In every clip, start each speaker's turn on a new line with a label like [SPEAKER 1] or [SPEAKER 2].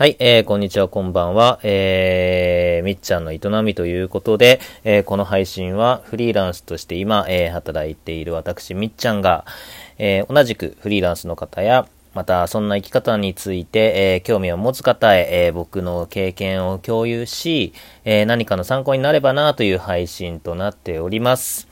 [SPEAKER 1] はい、えー、こんにちは、こんばんは。えー、みっちゃんの営みということで、えー、この配信はフリーランスとして今、えー、働いている私、みっちゃんが、えー、同じくフリーランスの方や、また、そんな生き方について、えー、興味を持つ方へ、えー、僕の経験を共有し、えー、何かの参考になればなという配信となっております。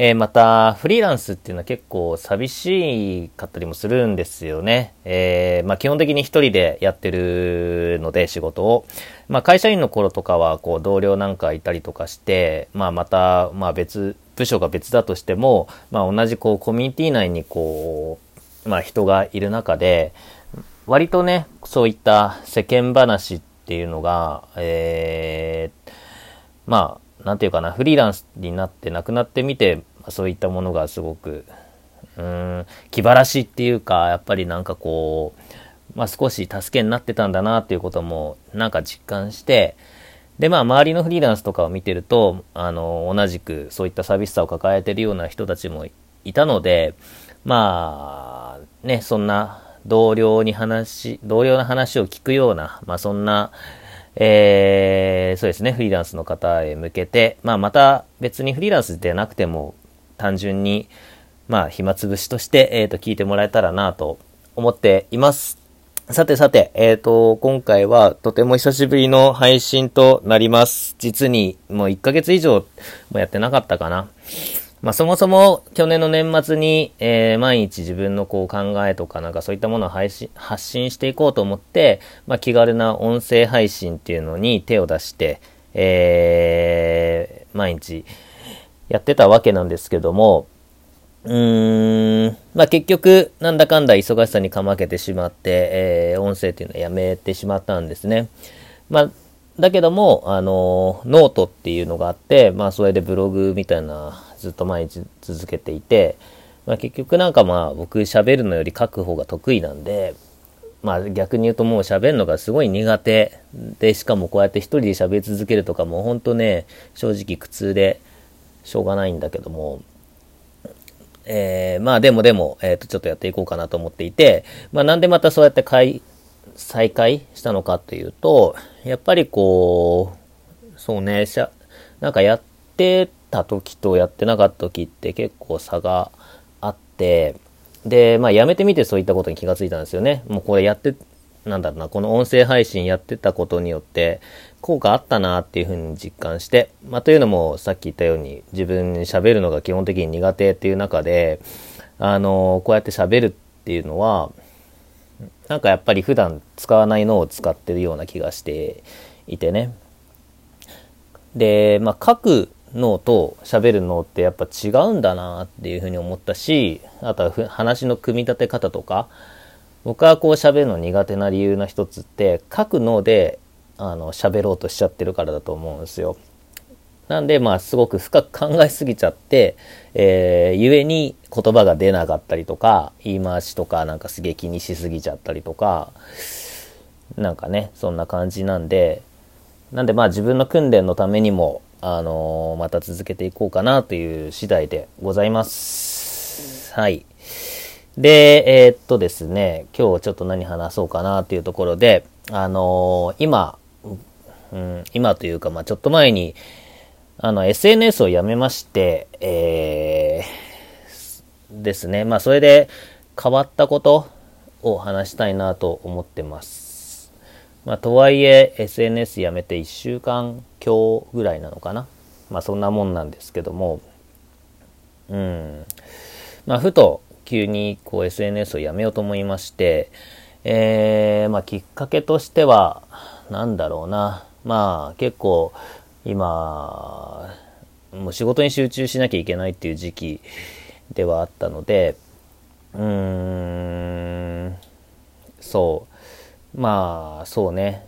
[SPEAKER 1] えー、また、フリーランスっていうのは結構寂しかったりもするんですよね。えー、まあ基本的に一人でやってるので仕事を。まあ会社員の頃とかはこう同僚なんかいたりとかして、まあまた、まあ別、部署が別だとしても、まあ同じこうコミュニティ内にこう、まあ人がいる中で、割とね、そういった世間話っていうのが、えー、まあ、なんていうかな、フリーランスになって亡くなってみて、そういったものがすごく、うん、気晴らしっていうか、やっぱりなんかこう、まあ少し助けになってたんだなっていうこともなんか実感して、で、まあ周りのフリーランスとかを見てると、あの、同じくそういった寂しさを抱えてるような人たちもいたので、まあ、ね、そんな同僚に話、同僚の話を聞くような、まあそんな、えー、そうですね、フリーランスの方へ向けて、まあまた別にフリーランスでなくても、単純に、まあ、暇つぶしとして、えっ、ー、と、聞いてもらえたらなと思っています。さてさて、えっ、ー、と、今回はとても久しぶりの配信となります。実にもう1ヶ月以上もやってなかったかな。まあそもそも去年の年末に、えー、毎日自分のこう考えとかなんかそういったものを配信、発信していこうと思って、まあ気軽な音声配信っていうのに手を出して、えー、毎日、やってたわけなんですけども、うーん、まあ結局、なんだかんだ忙しさにかまけてしまって、えー、音声っていうのはやめてしまったんですね。まあ、だけども、あの、ノートっていうのがあって、まあそれでブログみたいな、ずっと毎日続けていて、まあ結局なんかまあ僕喋るのより書く方が得意なんで、まあ逆に言うともう喋るのがすごい苦手で、しかもこうやって一人で喋り続けるとかも本当ね、正直苦痛で、しょうがないんだけども、えー、まあでもでも、えっ、ー、と、ちょっとやっていこうかなと思っていて、まあなんでまたそうやって開、再開したのかっていうと、やっぱりこう、そうね、しゃ、なんかやってた時とやってなかった時って結構差があって、で、まあやめてみてそういったことに気がついたんですよね。もうこれやって、なんだろうな、この音声配信やってたことによって、効果あったなっていうふうに実感して、まあ、というのもさっき言ったように自分喋るのが基本的に苦手っていう中で、あの、こうやって喋るっていうのは、なんかやっぱり普段使わないのを使ってるような気がしていてね。で、まあ、書く脳と喋る脳ってやっぱ違うんだなっていうふうに思ったし、あとは話の組み立て方とか、僕はこう喋るの苦手な理由の一つって、書く脳であの、喋ろうとしちゃってるからだと思うんですよ。なんで、まあ、すごく深く考えすぎちゃって、えー、ゆえに言葉が出なかったりとか、言い回しとかなんかすげえ気にしすぎちゃったりとか、なんかね、そんな感じなんで、なんでまあ自分の訓練のためにも、あのー、また続けていこうかなという次第でございます。はい。で、えー、っとですね、今日ちょっと何話そうかなっていうところで、あのー、今、うん、今というか、まあちょっと前に、あの、SNS をやめまして、えー、ですね。まあそれで変わったことを話したいなと思ってます。まあとはいえ、SNS やめて1週間今日ぐらいなのかな。まあそんなもんなんですけども、うん。まあふと急にこう SNS をやめようと思いまして、えー、まあきっかけとしては、なんだろうな。まあ結構今、もう仕事に集中しなきゃいけないっていう時期ではあったので、うーん、そう。まあ、そうね。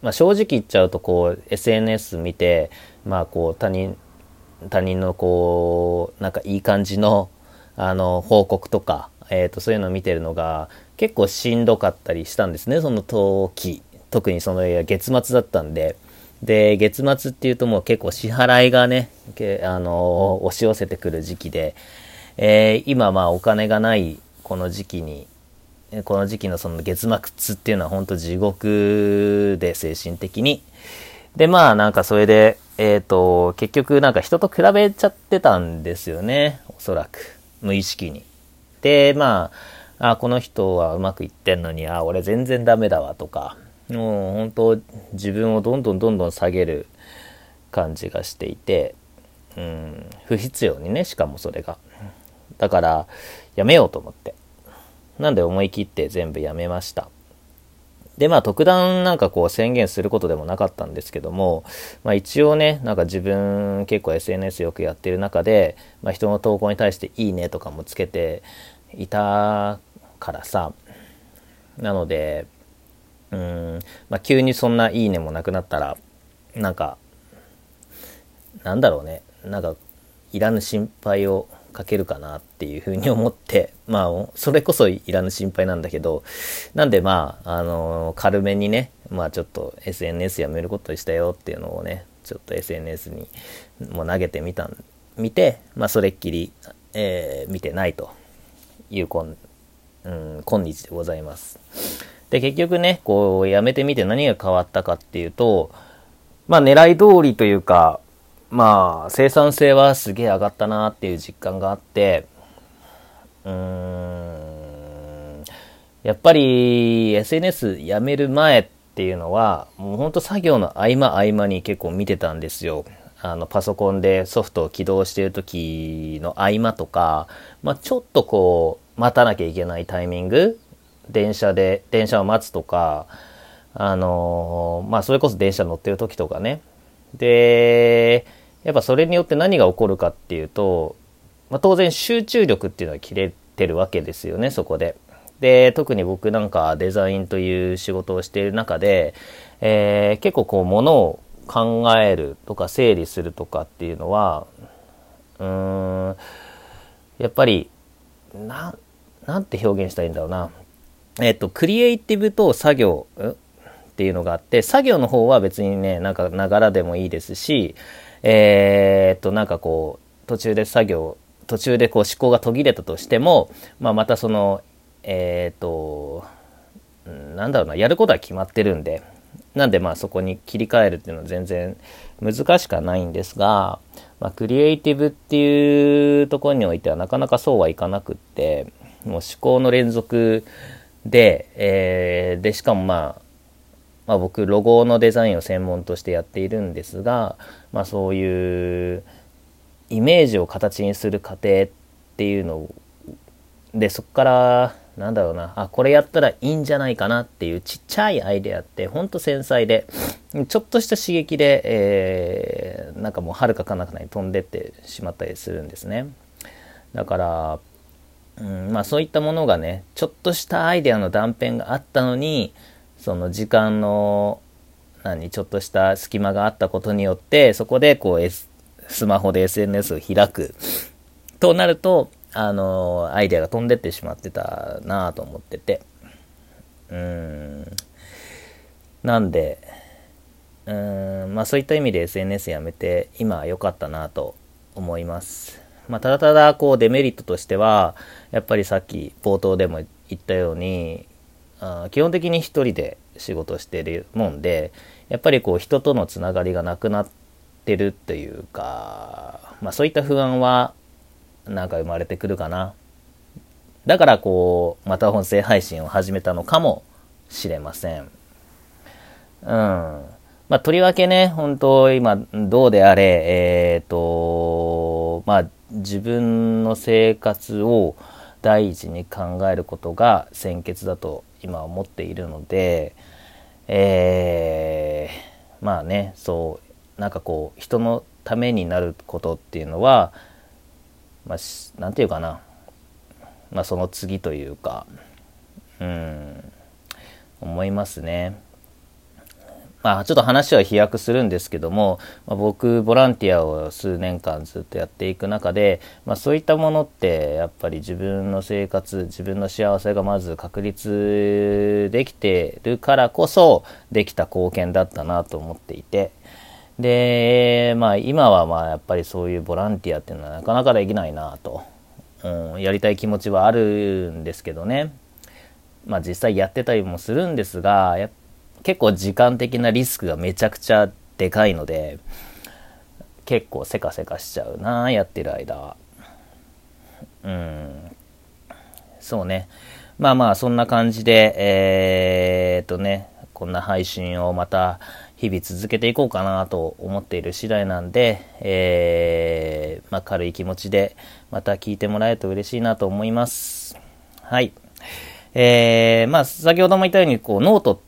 [SPEAKER 1] まあ正直言っちゃうとこう SNS 見て、まあこう他人、他人のこう、なんかいい感じのあの報告とか、えっ、ー、とそういうのを見てるのが結構しんどかったりしたんですね、その時。特にその月末だったんで。で、月末っていうともう結構支払いがね、あの、押し寄せてくる時期で、えー、今まあお金がないこの時期に、この時期のその月末っていうのは本当地獄で精神的に。で、まあなんかそれで、えっ、ー、と、結局なんか人と比べちゃってたんですよね。おそらく。無意識に。で、まあ、あ、この人はうまくいってんのに、あ、俺全然ダメだわとか、もう本当自分をどんどんどんどん下げる感じがしていて、うん、不必要にね、しかもそれが。だから、やめようと思って。なんで思い切って全部やめました。で、まあ特段なんかこう宣言することでもなかったんですけども、まあ一応ね、なんか自分結構 SNS よくやってる中で、まあ人の投稿に対していいねとかもつけていたからさ、なので、うん、まあ急にそんないいねもなくなったら、なんか、なんだろうね、なんかいらぬ心配をかけるかなっていうふうに思って、まあ、それこそいらぬ心配なんだけど、なんでまあ、あの、軽めにね、まあちょっと SNS やめることにしたよっていうのをね、ちょっと SNS にも投げてみた、見て、まあそれっきり、えー、見てないという今、うん、今日でございます。で、結局ね、こう、やめてみて何が変わったかっていうと、まあ狙い通りというか、まあ、生産性はすげえ上がったなっていう実感があって、うーん、やっぱり SNS やめる前っていうのは、もうほんと作業の合間合間に結構見てたんですよ。あの、パソコンでソフトを起動している時の合間とか、まあ、ちょっとこう、待たなきゃいけないタイミング、電車で、電車を待つとか、あのまあ、それこそ電車乗ってる時とかね。で、やっぱそれによって何が起こるかっていうと、まあ、当然集中力っていうのは切れてるわけですよね、そこで。で、特に僕なんかデザインという仕事をしている中で、えー、結構こう物を考えるとか整理するとかっていうのは、うーん、やっぱり、な、なんて表現したらいいんだろうな。えっ、と、クリエイティブと作業っていうのがあって、作業の方は別にね、なんかながらでもいいですし、えー、っと、なんかこう、途中で作業、途中でこう思考が途切れたとしても、まあ、またその、えー、っと、なんだろうな、やることは決まってるんで、なんでまあそこに切り替えるっていうのは全然難しくはないんですが、まあ、クリエイティブっていうところにおいてはなかなかそうはいかなくって、もう思考の連続で、えー、で、しかもまあ、まあ、僕ロゴのデザインを専門としてやっているんですが、まあ、そういうイメージを形にする過程っていうのでそこからなんだろうなあこれやったらいいんじゃないかなっていうちっちゃいアイデアってほんと繊細でちょっとした刺激で、えー、なんかもうはるか彼方に飛んでってしまったりするんですね。だからうん、まあそういったものがねちょっとしたアイデアの断片があったのにその時間の何ちょっとした隙間があったことによってそこでこう、S、スマホで SNS を開くとなるとあのアイデアが飛んでってしまってたなぁと思ってて。うん。なんでうんまあそういった意味で SNS やめて今は良かったなと思います。まあただただこうデメリットとしてはやっぱりさっき冒頭でも言ったようにあ基本的に一人で仕事してるもんでやっぱりこう人とのつながりがなくなってるっていうか、まあそういった不安はなんか生まれてくるかな。だからこう、また音声配信を始めたのかもしれません。うん。まあとりわけね、本当今どうであれ、えっ、ー、と、まあ自分の生活を第一に考えることが先決だと今思っているので、えー、まあね、そう、なんかこう、人のためになることっていうのは、まあ、ていうかな、まあその次というか、うん、思いますね。まあ、ちょっと話は飛躍するんですけども、まあ、僕ボランティアを数年間ずっとやっていく中で、まあ、そういったものってやっぱり自分の生活自分の幸せがまず確立できてるからこそできた貢献だったなと思っていて。でまあ今はまあやっぱりそういうボランティアっていうのはなかなかできないなと、うん、やりたい気持ちはあるんですけどね。まあ実際やってたりもするんですがやっ、結構時間的なリスクがめちゃくちゃでかいので、結構せかせかしちゃうなやってる間は。うん。そうね。まあまあ、そんな感じで、えー、っとね、こんな配信をまた日々続けていこうかなと思っている次第なんで、えー、まあ軽い気持ちでまた聞いてもらえると嬉しいなと思います。はい。えー、まあ先ほども言ったように、こう、ノート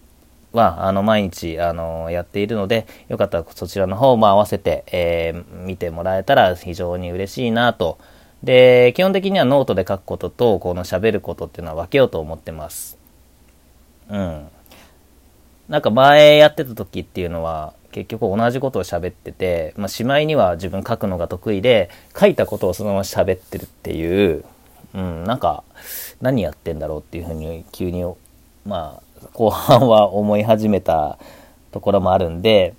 [SPEAKER 1] は、あの、毎日、あの、やっているので、よかったらそちらの方も合わせて、えー、見てもらえたら非常に嬉しいなと。で、基本的にはノートで書くことと、この喋ることっていうのは分けようと思ってます。うん。なんか前やってた時っていうのは、結局同じことを喋ってて、まあ、しまいには自分書くのが得意で、書いたことをそのまま喋ってるっていう、うん、なんか、何やってんだろうっていうふうに急に、まあ、後半は思い始めたところもあるんで、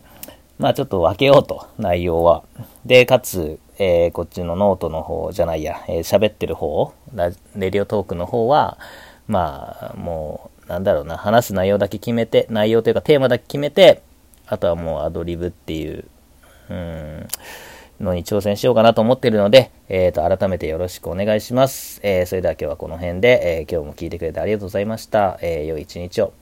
[SPEAKER 1] まあちょっと分けようと、内容は。で、かつ、えー、こっちのノートの方じゃないや、えー、喋ってる方、 Radiotalk の方は、まあ、もう、なんだろうな、話す内容だけ決めて、内容というかテーマだけ決めて、あとはもうアドリブっていう、うん、のに挑戦しようかなと思っているので、えっ、ー、と、改めてよろしくお願いします。えー、それでは今日はこの辺で、えー、今日も聞いてくれてありがとうございました。えー良い一日を。